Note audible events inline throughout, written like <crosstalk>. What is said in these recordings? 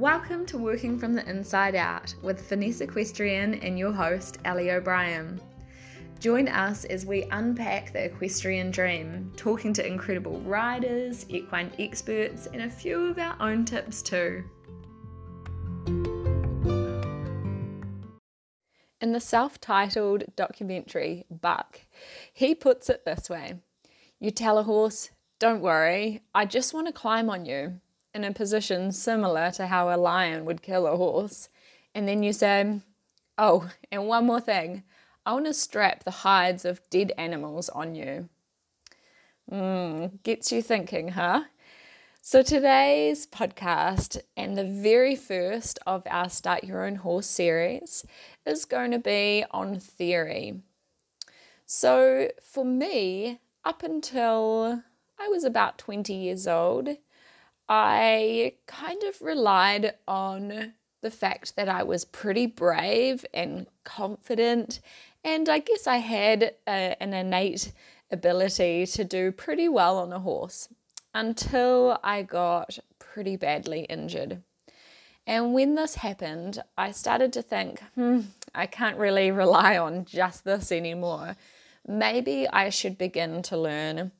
Welcome to Working from the Inside Out with Finesse Equestrian and your host, Ellie O'Brien. Join us as we unpack the equestrian dream, talking to incredible riders, equine experts, and a few of our own tips too. In the self titled documentary, Buck, he puts it this way You tell a horse, don't worry, I just want to climb on you in a position similar to how a lion would kill a horse. And then you say, Oh, and one more thing I want to strap the hides of dead animals on you. Mm, gets you thinking, huh? So, today's podcast and the very first of our Start Your Own Horse series is going to be on theory. So, for me, up until I was about 20 years old, I kind of relied on the fact that I was pretty brave and confident, and I guess I had a, an innate ability to do pretty well on a horse until I got pretty badly injured. And when this happened, I started to think, hmm, I can't really <laughs> rely on just this anymore. Maybe I should begin to learn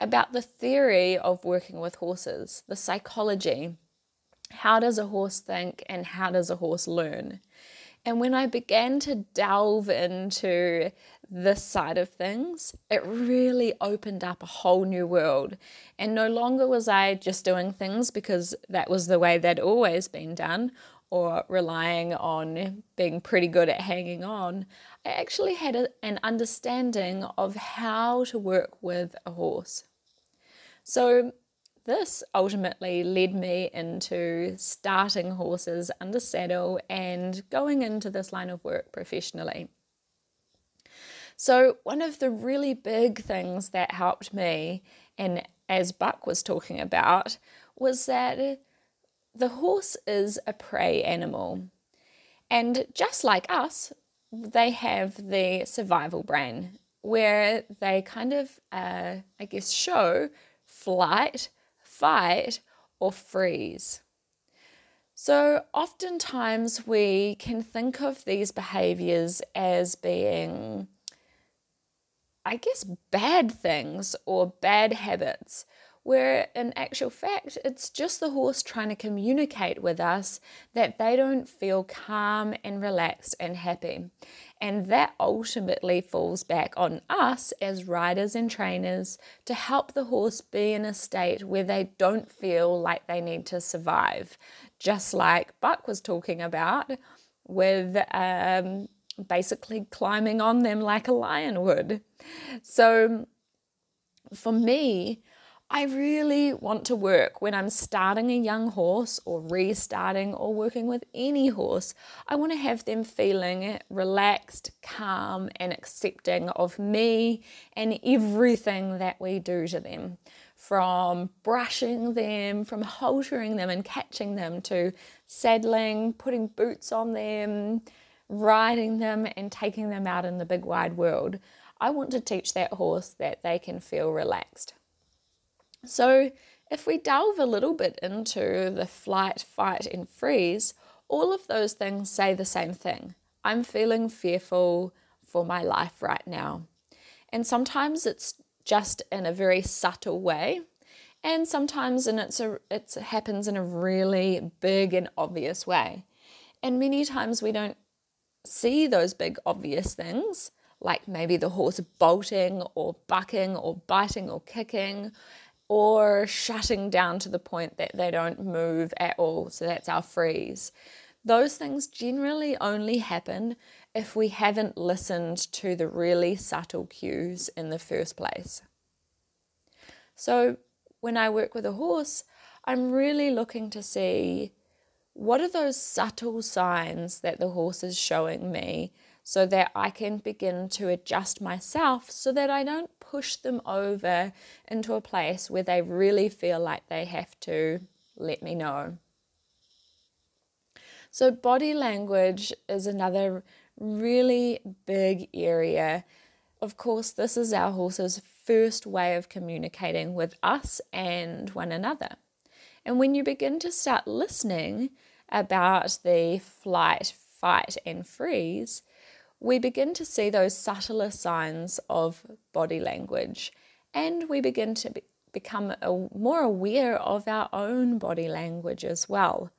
about the theory of working with horses, the psychology. How does a horse think and how does a horse learn? And when I began to delve into this side of things, it really opened up a whole new world. And no longer was I just doing things because that was the way they'd always been done or relying on being pretty good at hanging on. I actually had a, an understanding of how to work with a horse. So, this ultimately led me into starting horses under saddle and going into this line of work professionally. So, one of the really big things that helped me, and as Buck was talking about, was that the horse is a prey animal. And just like us, they have the survival brain where they kind of, uh, I guess, show flight, fight, or freeze. So, oftentimes we can think of these behaviors as being, I guess, bad things or bad habits where in actual fact, it's just the horse trying to communicate with us that they don't feel calm and relaxed and happy. And that ultimately falls back on us as riders and trainers to help the horse be in a state where they don't feel like they need to survive. Just like Buck was talking about with um, basically climbing on them like a lion would. So for me, I really want to work when I'm starting a young horse or restarting or working with any horse. I want to have them feeling relaxed, calm, and accepting of me and everything that we do to them. From brushing them, from haltering them and catching them, to saddling, putting boots on them, riding them, and taking them out in the big wide world. I want to teach that horse that they can feel relaxed. So, if we delve a little bit into the flight, fight, and freeze, all of those things say the same thing. I'm feeling fearful for my life right now. And sometimes it's just in a very subtle way, and sometimes and it's a, it happens in a really big and obvious way. And many times we don't see those big obvious things, like maybe the horse bolting or bucking or biting or kicking or shutting down to the point that they don't move at all. So that's our freeze. Those things generally only happen if we haven't listened to the really subtle cues in the first place. So when I work with a horse, I'm really looking to see what are those subtle signs that the horse is showing me so that I can begin to adjust myself so that I don't push them over into a place where they really feel like they have to let me know. So, body language is another really big area. Of course, this is our horse's first way of communicating with us and one another. And when you begin to start listening about the flight, fight, and freeze, we begin to see those subtler signs of body language and we begin to be, become more aware of our own body language as well.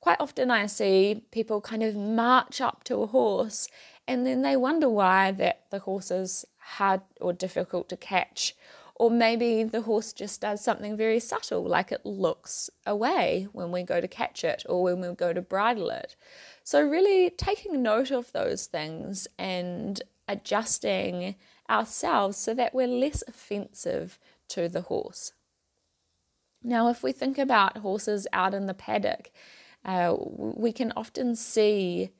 Quite often, I see people kind of march up to a horse and then they wonder why that the horse is hard or difficult to catch. Or maybe the horse just does something very subtle, like it looks away when we go to catch it or when we go to bridle it. So, really taking note of those things and adjusting ourselves so that we're less offensive to the horse. Now, if we think about horses out in the paddock, uh, we can often see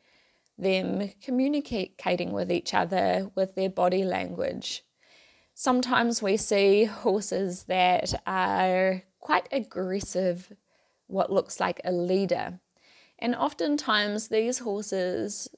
them communicating with each other with their body language. Sometimes we see horses that are quite aggressive, what looks like a leader. And oftentimes, these horses,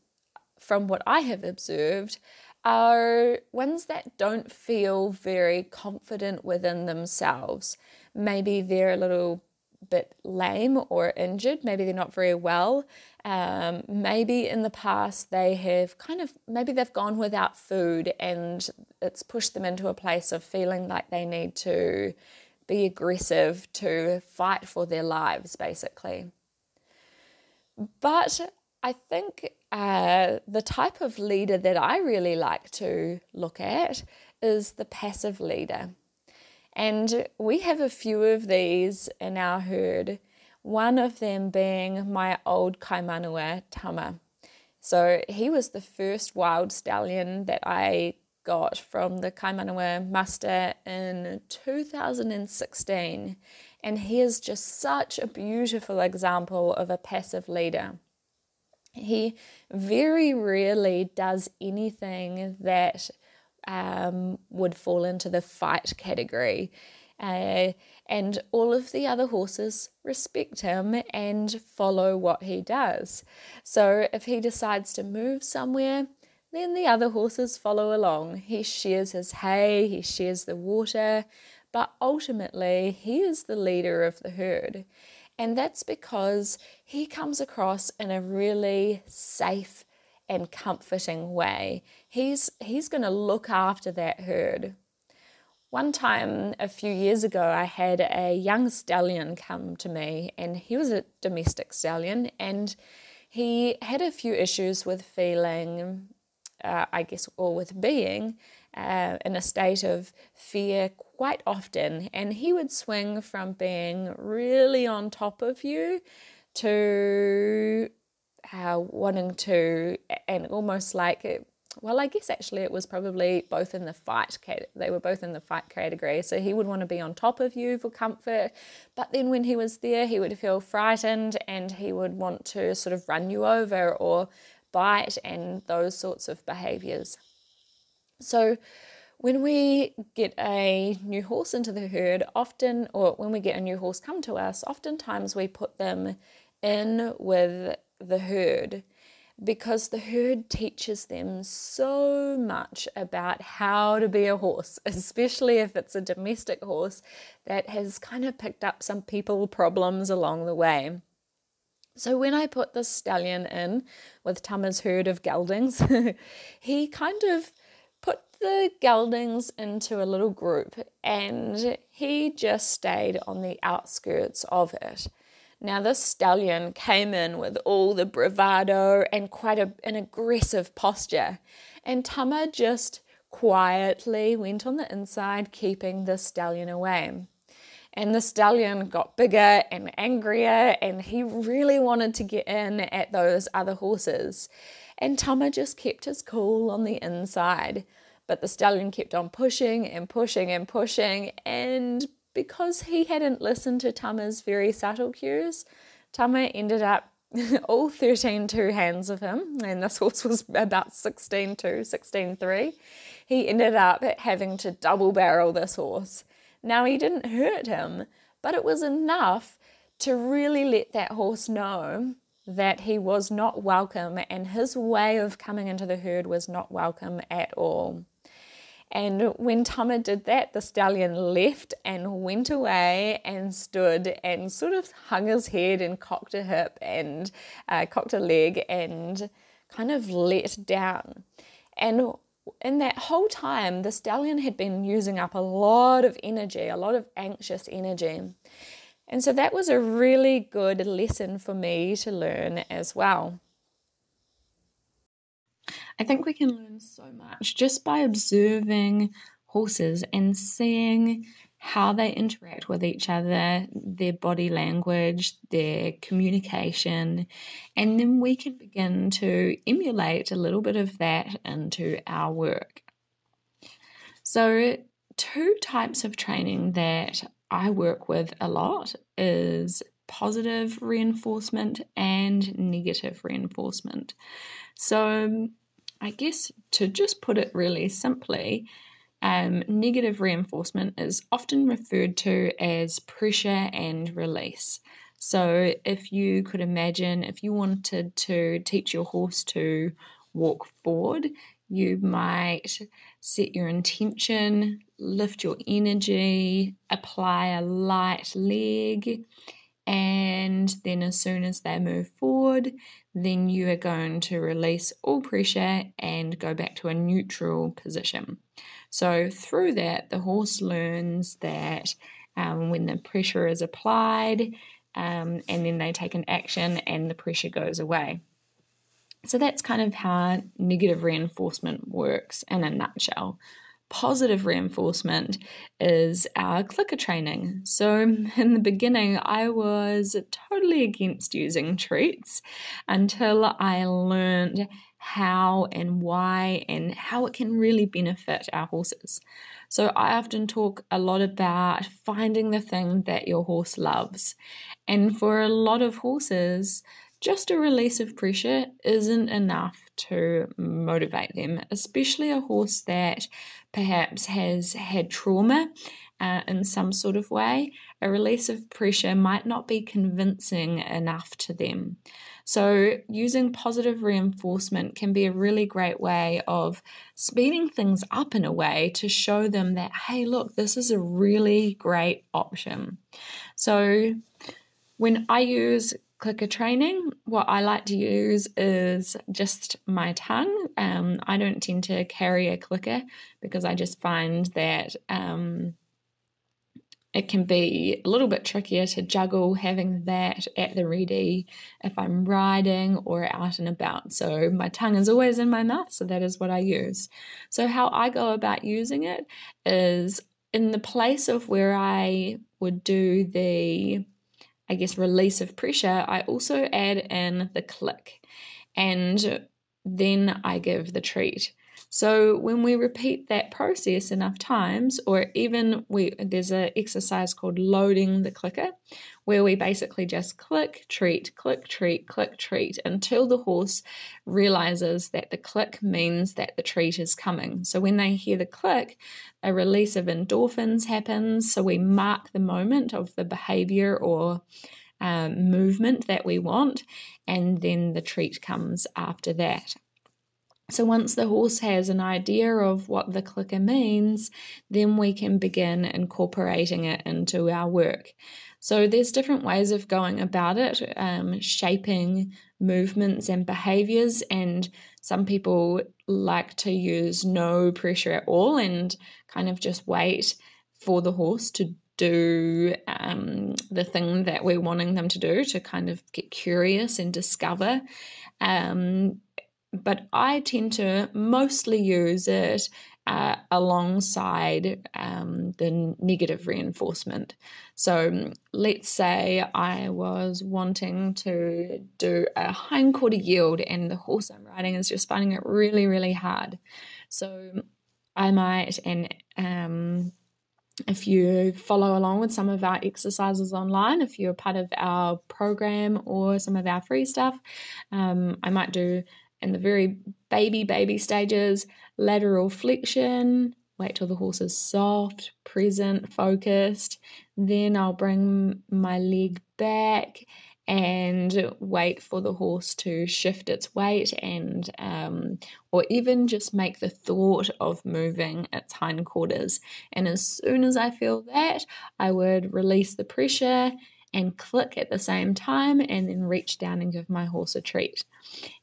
from what I have observed, are ones that don't feel very confident within themselves. Maybe they're a little bit lame or injured, maybe they're not very well. Um, maybe in the past they have kind of, maybe they've gone without food and it's pushed them into a place of feeling like they need to be aggressive to fight for their lives, basically. But I think uh, the type of leader that I really like to look at is the passive leader. And we have a few of these in our herd, one of them being my old Kaimanawa Tama. So he was the first wild stallion that I got from the Kaimanawa muster in 2016. And he is just such a beautiful example of a passive leader. He very rarely does anything that um, would fall into the fight category. Uh, and all of the other horses respect him and follow what he does. So if he decides to move somewhere, then the other horses follow along. He shares his hay, he shares the water, but ultimately he is the leader of the herd. And that's because he comes across in a really safe and comforting way. He's, he's going to look after that herd. One time, a few years ago, I had a young stallion come to me, and he was a domestic stallion, and he had a few issues with feeling, uh, I guess, or with being uh, in a state of fear quite often. And he would swing from being really on top of you to uh, wanting to, and almost like, well, I guess actually it was probably both in the fight, they were both in the fight category. So he would want to be on top of you for comfort, but then when he was there, he would feel frightened and he would want to sort of run you over or bite and those sorts of behaviors. So when we get a new horse into the herd, often, or when we get a new horse come to us, oftentimes we put them in with the herd because the herd teaches them so much about how to be a horse, <laughs> especially if it's a domestic horse that has kind of picked up some people problems along the way. So when I put the stallion in with Tama's herd of geldings, <laughs> he kind of the geldings into a little group and he just stayed on the outskirts of it. Now, this stallion came in with all the bravado and quite a, an aggressive posture, and Tama just quietly went on the inside, keeping the stallion away. And the stallion got bigger and angrier, and he really wanted to get in at those other horses. And Tama just kept his cool on the inside. But the stallion kept on pushing and pushing and pushing. And because he hadn't listened to Tama's very subtle cues, Tama ended up <laughs> all 13 two hands of him, and this horse was about 16 2, 16 3. He ended up having to double barrel this horse. Now, he didn't hurt him, but it was enough to really let that horse know that he was not welcome and his way of coming into the herd was not welcome at all. And when Tama did that, the stallion left and went away and stood and sort of hung his head and cocked a hip and uh, cocked a leg and kind of let down. And in that whole time, the stallion had been using up a lot of energy, a lot of anxious energy. And so that was a really good lesson for me to learn as well. I think we can learn so much just by observing horses and seeing how they interact with each other, their body language, their communication, and then we can begin to emulate a little bit of that into our work. So, two types of training that I work with a lot is positive reinforcement and negative reinforcement. So, I guess to just put it really simply, um, negative reinforcement is often referred to as pressure and release. So, if you could imagine, if you wanted to teach your horse to walk forward, you might set your intention, lift your energy, apply a light leg, and then as soon as they move forward, then you are going to release all pressure and go back to a neutral position. So, through that, the horse learns that um, when the pressure is applied, um, and then they take an action and the pressure goes away. So, that's kind of how negative reinforcement works in a nutshell positive reinforcement is our clicker training. So, in the beginning, I was totally against using treats until I learned how and why and how it can really benefit our horses. So, I often talk a lot about finding the thing that your horse loves. And for a lot of horses, just a release of pressure isn't enough to motivate them, especially a horse that perhaps has had trauma uh, in some sort of way. A release of pressure might not be convincing enough to them. So, using positive reinforcement can be a really great way of speeding things up in a way to show them that, hey, look, this is a really great option. So, when I use clicker training, what I like to use is just my tongue. Um, I don't tend to carry a clicker because I just find that um, it can be a little bit trickier to juggle having that at the ready if I'm riding or out and about. So my tongue is always in my mouth, so that is what I use. So, how I go about using it is in the place of where I would do the I guess, release of pressure, I also add in the click and then I give the treat. So when we repeat that process enough times, or even we there's an exercise called loading the clicker, where we basically just click, treat, click, treat, click, treat until the horse realizes that the click means that the treat is coming. So when they hear the click, a release of endorphins happens. So we mark the moment of the behavior or um, movement that we want, and then the treat comes after that. So once the horse has an idea of what the clicker means, then we can begin incorporating it into our work. So there's different ways of going about it, um, shaping movements and behaviors, and some people like to use no pressure at all and kind of just wait for the horse to do um, the thing that we're wanting them to do to kind of get curious and discover. Um, but I tend to mostly use it uh, alongside um, the negative reinforcement. So let's say I was wanting to do a hindquarter yield and the horse I'm riding is just finding it really, really hard. So I might, and um, if you follow along with some of our exercises online, if you're part of our program or some of our free stuff, um, I might do in the very baby, baby stages, lateral flexion, wait till the horse is soft, present, focused. Then I'll bring my leg back and wait for the horse to shift its weight and um, or even just make the thought of moving its hindquarters and as soon as i feel that i would release the pressure and click at the same time and then reach down and give my horse a treat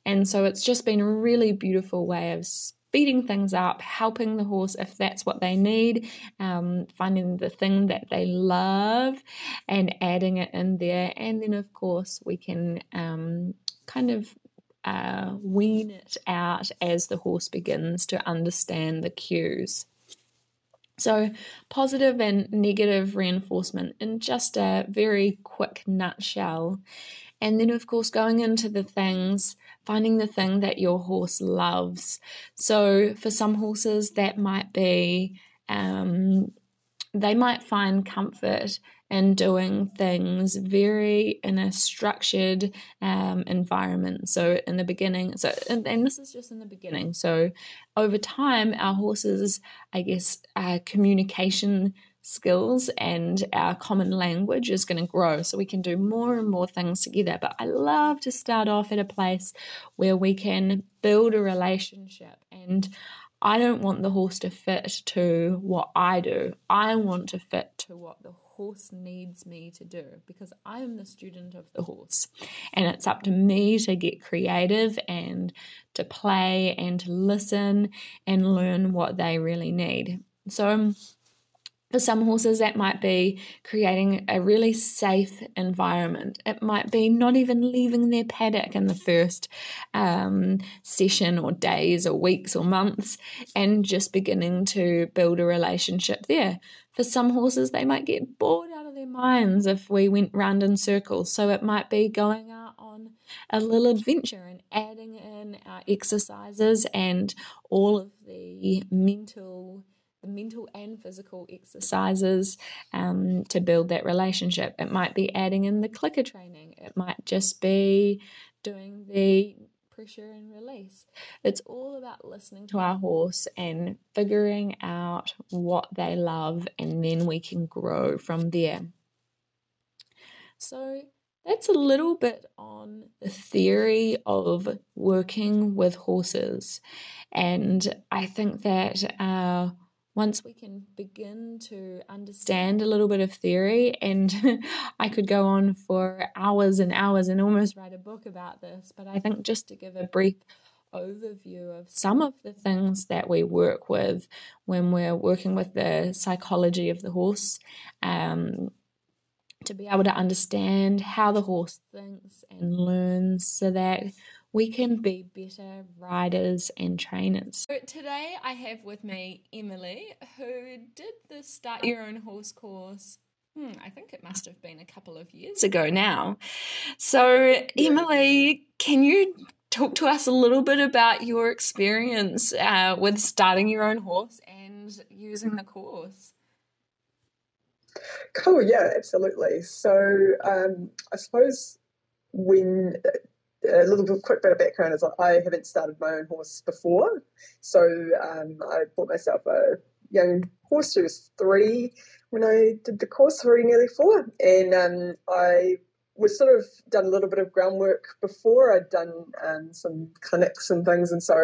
and so it's just been a really beautiful way of speeding things up, helping the horse if that's what they need, um, finding the thing that they love and adding it in there. And then, of course, we can um, kind of uh, wean it out as the horse begins to understand the cues. So, positive and negative reinforcement in just a very quick nutshell. And then, of course, going into the things finding the thing that your horse loves. So, for some horses, that might be um, they might find comfort in doing things very in a structured um, environment. So, in the beginning, so and, and, this is just in the beginning. So, over time, our horses, I guess, uh, communication skills and our common language is going to grow. So we can do more and more things together. But I love to start off at a place where we can build a relationship. And I don't want the horse to fit to what I do, I want to fit to what the horse needs me to do because I am the student of the horse. And it's up to me to get creative and to play and to listen and learn what they really need. So, um, for some horses, that might be creating a really safe environment. It might be not even leaving their paddock in the first um, session, or days, or weeks, or months, and just beginning to build a relationship there. For some horses, they might get bored out of their minds if we went round in circles. So it might be going out on a little adventure and adding in our exercises and all of the mental the mental and physical exercises um, to build that relationship. It might be adding in the clicker training, it might just be doing the pressure and release. It's all about listening to our horse and figuring out what they love, and then we can grow from there. So, that's a little bit on the theory of working with horses. And I think that uh, once we can begin to understand a little bit of theory, and <laughs> I could go on for hours and hours and almost write a book about this, but I think just to give a brief overview of some of the things that we work with when we're working with the psychology of the horse. Um, to be able to understand how the horse thinks and learns so that we can be better riders and trainers. So today I have with me Emily, who did the Start Your Own Horse course. Hmm, I think it must have been a couple of years ago now. So, Emily, can you talk to us a little bit about your experience uh, with starting your own horse and using the course? Cool, yeah, absolutely. So, um, I suppose when a little bit, quick bit of background is I haven't started my own horse before. So um, I bought myself a young horse who was three when I did the course, three, nearly four. And um, I was sort of done a little bit of groundwork before. I'd done um, some clinics and things. And so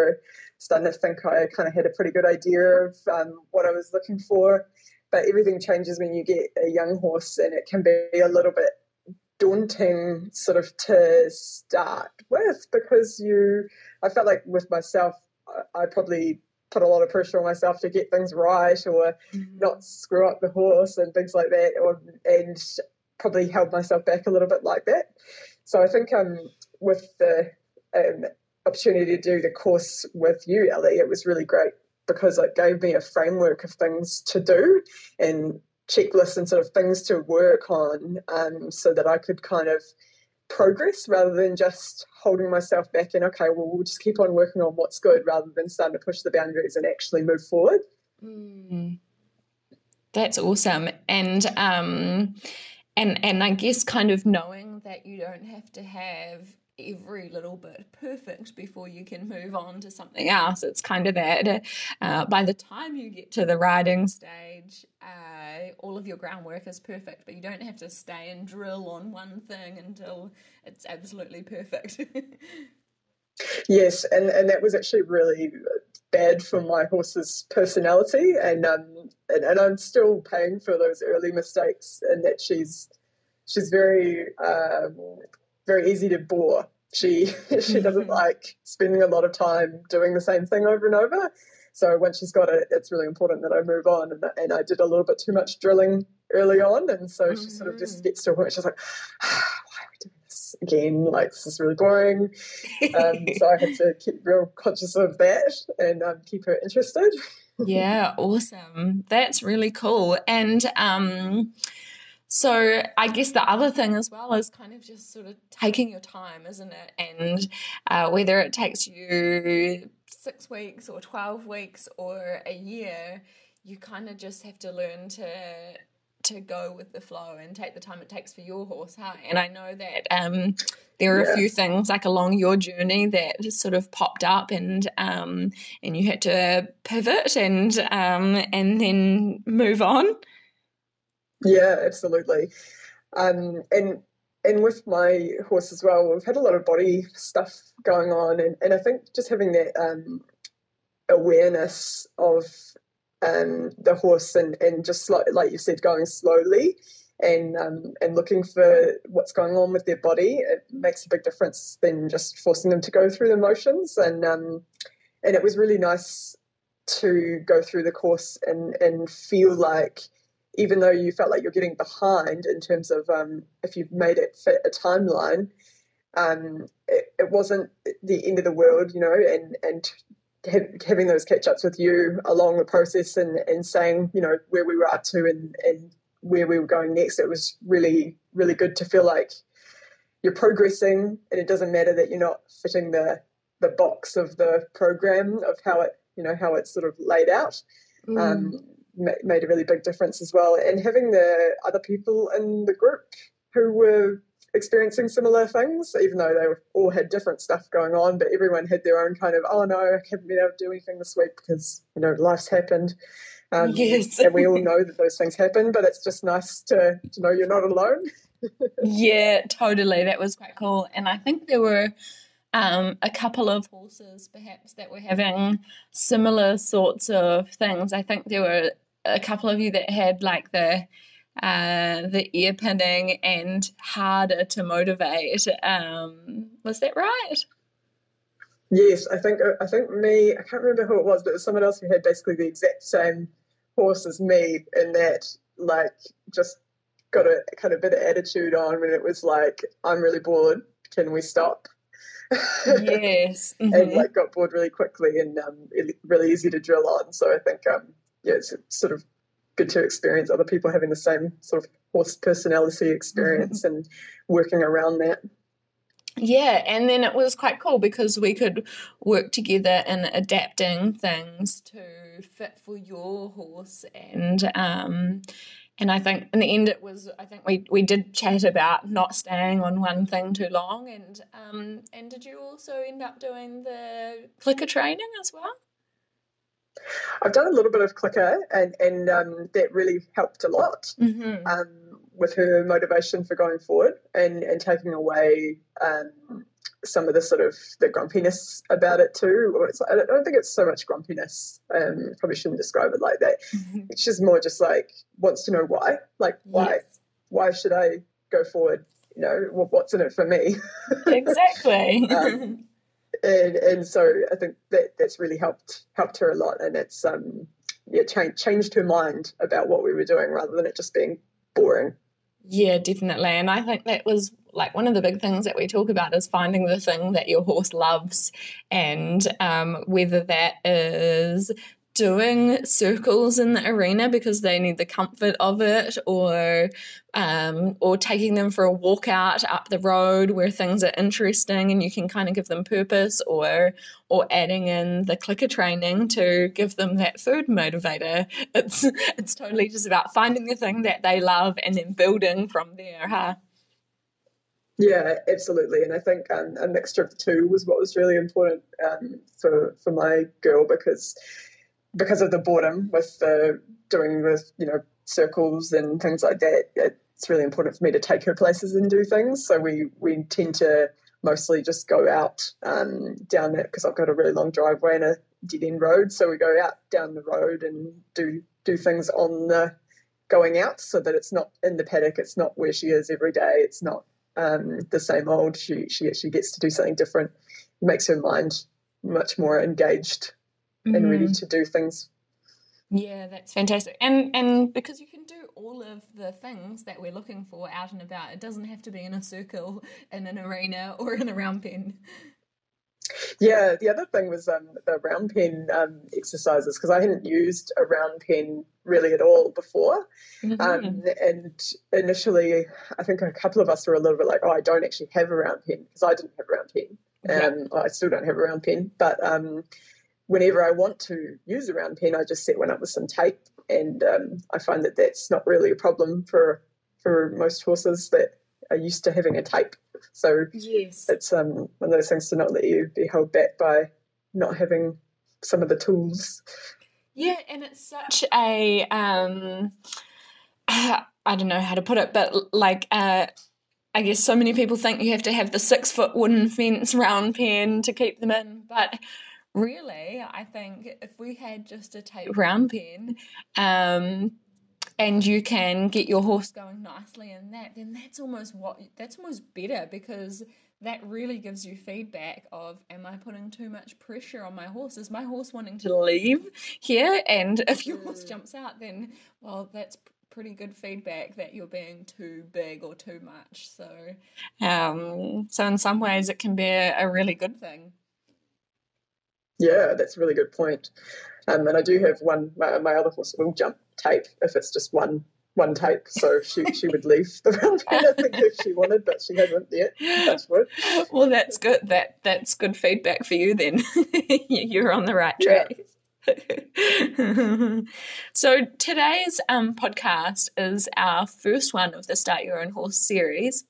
starting to think I kind of had a pretty good idea of um, what I was looking for. But everything changes when you get a young horse, and it can be a little bit daunting sort of to start with because you I felt like with myself I probably put a lot of pressure on myself to get things right or mm-hmm. not screw up the horse and things like that or and probably held myself back a little bit like that. So I think um with the um, opportunity to do the course with you, Ellie, it was really great because it gave me a framework of things to do and checklists and sort of things to work on um, so that I could kind of progress rather than just holding myself back and okay well we'll just keep on working on what's good rather than starting to push the boundaries and actually move forward mm. that's awesome and um and and i guess kind of knowing that you don't have to have every little bit perfect before you can move on to something else. It's kind of that uh, by the time you get to the riding stage, uh, all of your groundwork is perfect, but you don't have to stay and drill on one thing until it's absolutely perfect. <laughs> yes, and, and that was actually really bad for my horse's personality, and um, and, and I'm still paying for those early mistakes, and that she's she's very um, very easy to bore. She <laughs> she doesn't mm-hmm. like spending a lot of time doing the same thing over and over. So when she's got it, it's really important that I move on. And, and I did a little bit too much drilling early on, and so mm-hmm. she sort of just mm-hmm. gets to a point. She's like, why are we doing this again? Like this is really boring. Um, <laughs> so I had to keep real conscious of that and um, keep her interested. yeah, awesome. That's really cool. And um, so I guess the other thing as well is kind of just sort of taking your time, isn't it? And uh, whether it takes you six weeks or 12 weeks or a year, you kind of just have to learn to to go with the flow and take the time it takes for your horse huh? and i know that um, there are yeah. a few things like along your journey that sort of popped up and um, and you had to pivot and um, and then move on yeah, absolutely. Um, and and with my horse as well, we've had a lot of body stuff going on, and, and I think just having that um, awareness of um, the horse and, and just like, like you said, going slowly and um, and looking for what's going on with their body, it makes a big difference than just forcing them to go through the motions. And um, and it was really nice to go through the course and and feel like even though you felt like you're getting behind in terms of um, if you've made it fit a timeline, um, it, it, wasn't the end of the world, you know, and and having those catch ups with you along the process and, and saying, you know, where we were up to and, and where we were going next, it was really, really good to feel like you're progressing and it doesn't matter that you're not fitting the the box of the program of how it, you know, how it's sort of laid out. Mm. Um, made a really big difference as well. And having the other people in the group who were experiencing similar things, even though they all had different stuff going on, but everyone had their own kind of, oh no, I haven't been able to do anything this week because, you know, life's happened. Um, yes. and we all know that those things happen, but it's just nice to, to know you're not alone. <laughs> yeah, totally. That was quite cool. And I think there were um, a couple of horses perhaps that were having similar sorts of things. I think there were a couple of you that had like the uh, the ear pinning and harder to motivate. Um, was that right? Yes, I think I think me. I can't remember who it was, but it was someone else who had basically the exact same horse as me, in that like just got a kind of bit of attitude on when it was like, I'm really bored. Can we stop? <laughs> Yes, mm-hmm. and like got bored really quickly and um, really easy to drill on. So I think um, yeah, it's sort of good to experience other people having the same sort of horse personality experience mm-hmm. and working around that. Yeah, and then it was quite cool because we could work together in adapting things to fit for your horse and um and I think in the end it was I think we we did chat about not staying on one thing too long and um and did you also end up doing the clicker training as well? I've done a little bit of clicker, and and um, that really helped a lot mm-hmm. um, with her motivation for going forward and and taking away um, some of the sort of the grumpiness about it too. It's, I don't think it's so much grumpiness. Um, probably shouldn't describe it like that. Mm-hmm. It's just more just like wants to know why. Like why? Yes. Why should I go forward? You know, what's in it for me? <laughs> Exactly. <laughs> and and so I think that that's really helped helped her a lot, and it's um yeah changed changed her mind about what we were doing rather than it just being boring. Yeah, definitely, and I think that was like one of the big things that we talk about is finding the thing that your horse loves, and um, whether that is doing circles in the arena because they need the comfort of it or um, or taking them for a walk out up the road where things are interesting and you can kind of give them purpose or or adding in the clicker training to give them that food motivator <laughs> it's it's totally just about finding the thing that they love and then building from there huh Yeah, absolutely. And I think um, a mixture of the two was what was really important um, for for my girl because because of the boredom with the doing the you know circles and things like that. It's really important for me to take her places and do things. So we we tend to mostly just go out um, down that because I've got a really long driveway and a dead end road. So we go out down the road and do do things on the going out so that it's not in the paddock. It's not where she is every day. It's not um, the same old. She she actually gets to do something different. It makes her mind much more engaged mm-hmm. and ready mm-hmm. to do things. Yeah, that's fantastic. And and because you can do all of the things that we're looking for out and about, it doesn't have to be in a circle, in an arena, or in a round pen. Yeah, the other thing was um, the round pen um, exercises because I hadn't used a round pen really at all before. Mm-hmm. Um, and initially, I think a couple of us were a little bit like, oh, I don't actually have a round pen because I didn't have a round pen. Um, yeah. I still don't have a round pen. But um, whenever I want to use a round pen, I just set one up with some tape. And um, I find that that's not really a problem for for most horses that are used to having a tape. So yes. it's um, one of those things to not let you be held back by not having some of the tools. Yeah, and it's such a um, <sighs> I don't know how to put it, but like uh, I guess so many people think you have to have the six foot wooden fence round pen to keep them in, but really, I think if we had just a tape round pen, um, and you can get your horse going nicely in that, then that's almost what that's almost better because that really gives you feedback of am I putting too much pressure on my horse? Is my horse wanting to leave here? And if your horse mm. jumps out, then well, that's pretty good feedback that you're being too big or too much. So, um, so in some ways, it can be a, a really good thing. Yeah, that's a really good point. Um, and I do have one. My, my other horse will jump tape if it's just one one tape, so she she would leave the <laughs> round I think if she wanted, but she hasn't yet. That's good. Well, that's good. That that's good feedback for you. Then <laughs> you're on the right track. Yeah. <laughs> so today's um, podcast is our first one of the Start Your Own Horse series.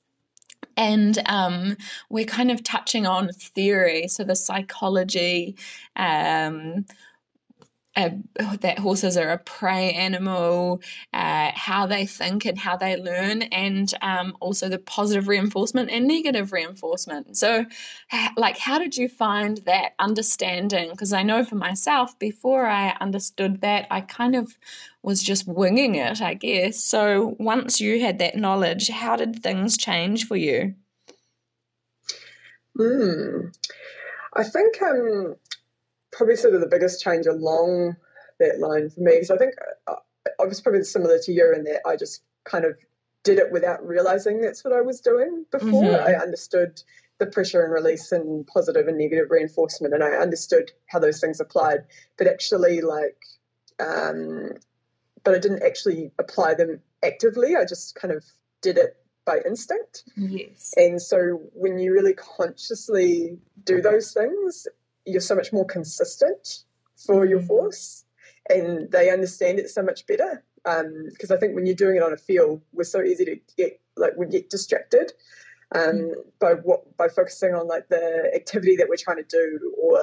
And um, we're kind of touching on theory, so the psychology, um, that horses are a prey animal, uh, how they think and how they learn, and um, also the positive reinforcement and negative reinforcement. So, like, how did you find that understanding? Because I know for myself, before I understood that, I kind of was just winging it, I guess. So, once you had that knowledge, how did things change for you? Hmm. I think um, probably sort of the biggest change along that line for me because I think I, uh, I was probably similar to you in that I just kind of did it without realizing that's what I was doing before. Mm-hmm. I understood the pressure and release and positive and negative reinforcement, and I understood how those things applied. But actually, like, um, but I didn't actually apply them actively. I just kind of did it by instinct. Yes. And so when you really consciously do those things, you're so much more consistent for your mm. force and they understand it so much better because um, I think when you're doing it on a field, we're so easy to get like we get distracted um, mm. by what by focusing on like the activity that we're trying to do or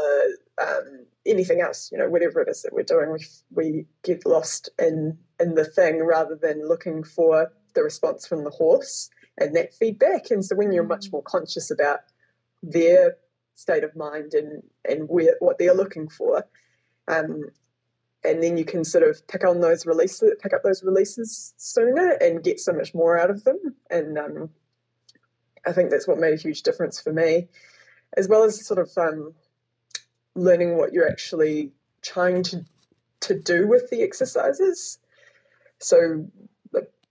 um, anything else, you know, whatever it is that we're doing, we we get lost in in the thing rather than looking for the response from the horse and that feedback. And so when you're much mm. more conscious about their state of mind and and where, what they're looking for. Um, and then you can sort of pick on those releases, pick up those releases sooner, and get so much more out of them. And um, I think that's what made a huge difference for me, as well as sort of um, learning what you're actually trying to to do with the exercises. So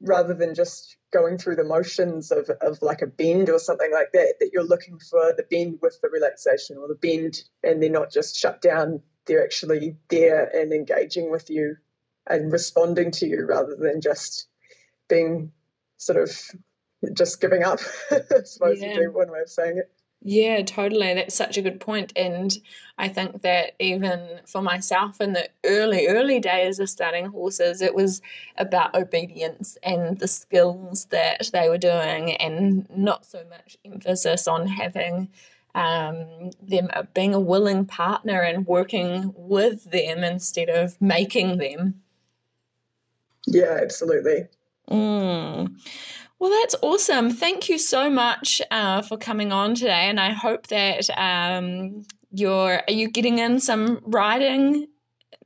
rather than just going through the motions of, of like a bend or something like that, that you're looking for the bend with the relaxation or the bend and they're not just shut down, they're actually there and engaging with you and responding to you rather than just being sort of just giving up, <laughs> I suppose yeah. would be one way of saying it. Yeah, totally. That's such a good point. And I think that even for myself in the early, early days of starting horses, it was about obedience and the skills that they were doing, and not so much emphasis on having um, them uh, being a willing partner and working with them instead of making them. Yeah, absolutely. Mm. Well, that's awesome. Thank you so much uh, for coming on today, and I hope that um, you're are you getting in some riding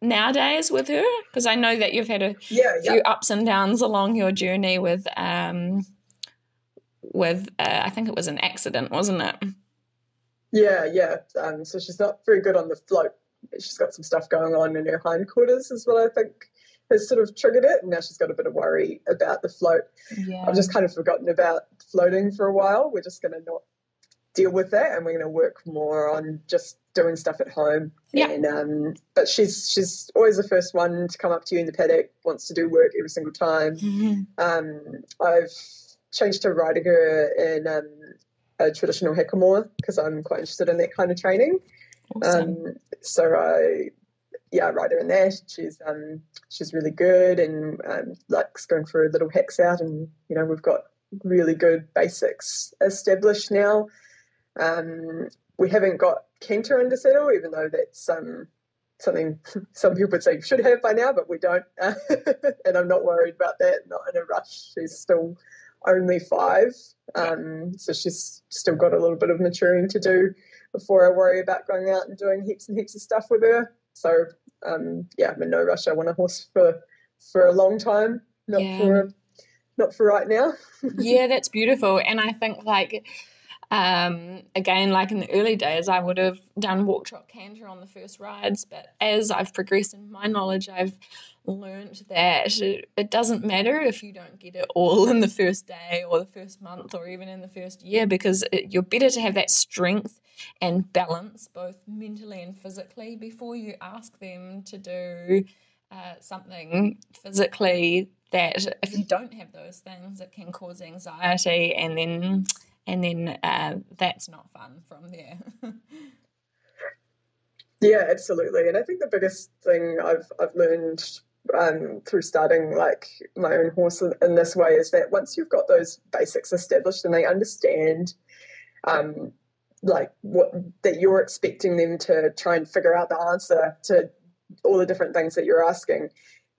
nowadays with her because I know that you've had a yeah, few ups and downs along your journey with um, with uh, I think it was an accident, wasn't it? Yeah, yeah. Um, so she's not very good on the float. She's got some stuff going on in her hindquarters, is what I think has sort of triggered it, and now she's got a bit of worry about the float. Yeah. I've just kind of forgotten about floating for a while. We're just going to not deal with that, and we're going to work more on just doing stuff at home. Yeah. And um, but she's she's always the first one to come up to you in the paddock, wants to do work every single time. Mm-hmm. Um, I've changed to riding her in um, a traditional hackamore because I'm quite interested in that kind of training. Awesome. Um, so I yeah, ride her in that. She's um she's really good and um, likes going for little hacks out, and you know we've got really good basics established now. Um, we haven't got canter under saddle, even though that's um something <laughs> some people would say should have by now, but we don't. <laughs> and I'm not worried about that. Not in a rush. She's still only five, um, so she's still got a little bit of maturing to do before I worry about going out and doing heaps and heaps of stuff with her. So um, yeah, I'm in no rush. I want a horse for for a long time, not yeah. for not for right now. <laughs> yeah, that's beautiful. And I think like um, again, like in the early days, I would have done walk, trot, canter on the first rides. But as I've progressed in my knowledge, I've learned that it doesn't matter if you don't get it all in the first day or the first month or even in the first year because it, you're better to have that strength and balance both mentally and physically before you ask them to do uh, something physically that if you don't have those things it can cause anxiety and then and then uh, that's not fun from there. <laughs> Yeah absolutely. And i think the biggest thing i've i've learned um, through starting like my own horse in this way is that once you've got those basics established and they understand um, like what that you're expecting them to try and figure out the answer to all the different things that you're asking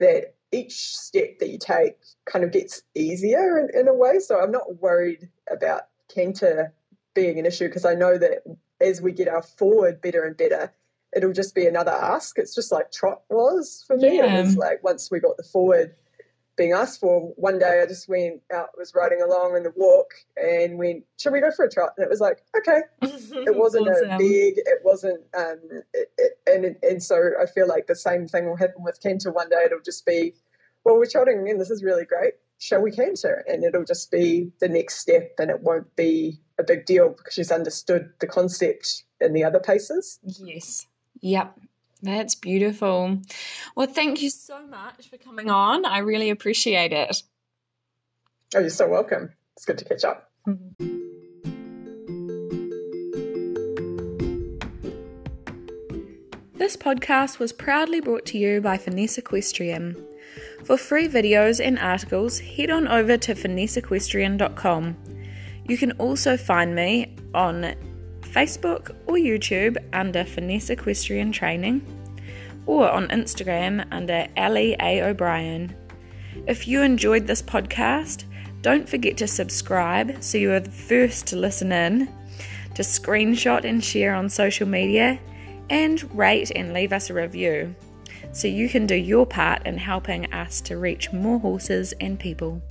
that each step that you take kind of gets easier in, in a way. So i'm not worried about canter being an issue because i know that as we get our forward better and better it'll just be another ask. It's just like trot was for me. Yeah. it was like once we got the forward being asked for. One day I just went out, was riding along in the walk and went, should we go for a trot? And it was like, okay. It <laughs> wasn't awesome. a big, it wasn't, um, it, it, and, and so I feel like the same thing will happen with canter one day. It'll just be, well, we're trotting and this is really great. Shall we canter? And it'll just be the next step and it won't be a big deal because she's understood the concept in the other paces. Yes. Yep. That's beautiful. Well, thank you so much for coming on. I really appreciate it. Oh, you're so welcome. It's good to catch up. Mm-hmm. This podcast was proudly brought to you by Finesse Equestrian. For free videos and articles, head on over to finesseequestrian.com. You can also find me on Facebook or YouTube under Finesse Equestrian Training, or on Instagram under Ali A. O'Brien. If you enjoyed this podcast, don't forget to subscribe so you are the first to listen in, to screenshot and share on social media, and rate and leave us a review so you can do your part in helping us to reach more horses and people.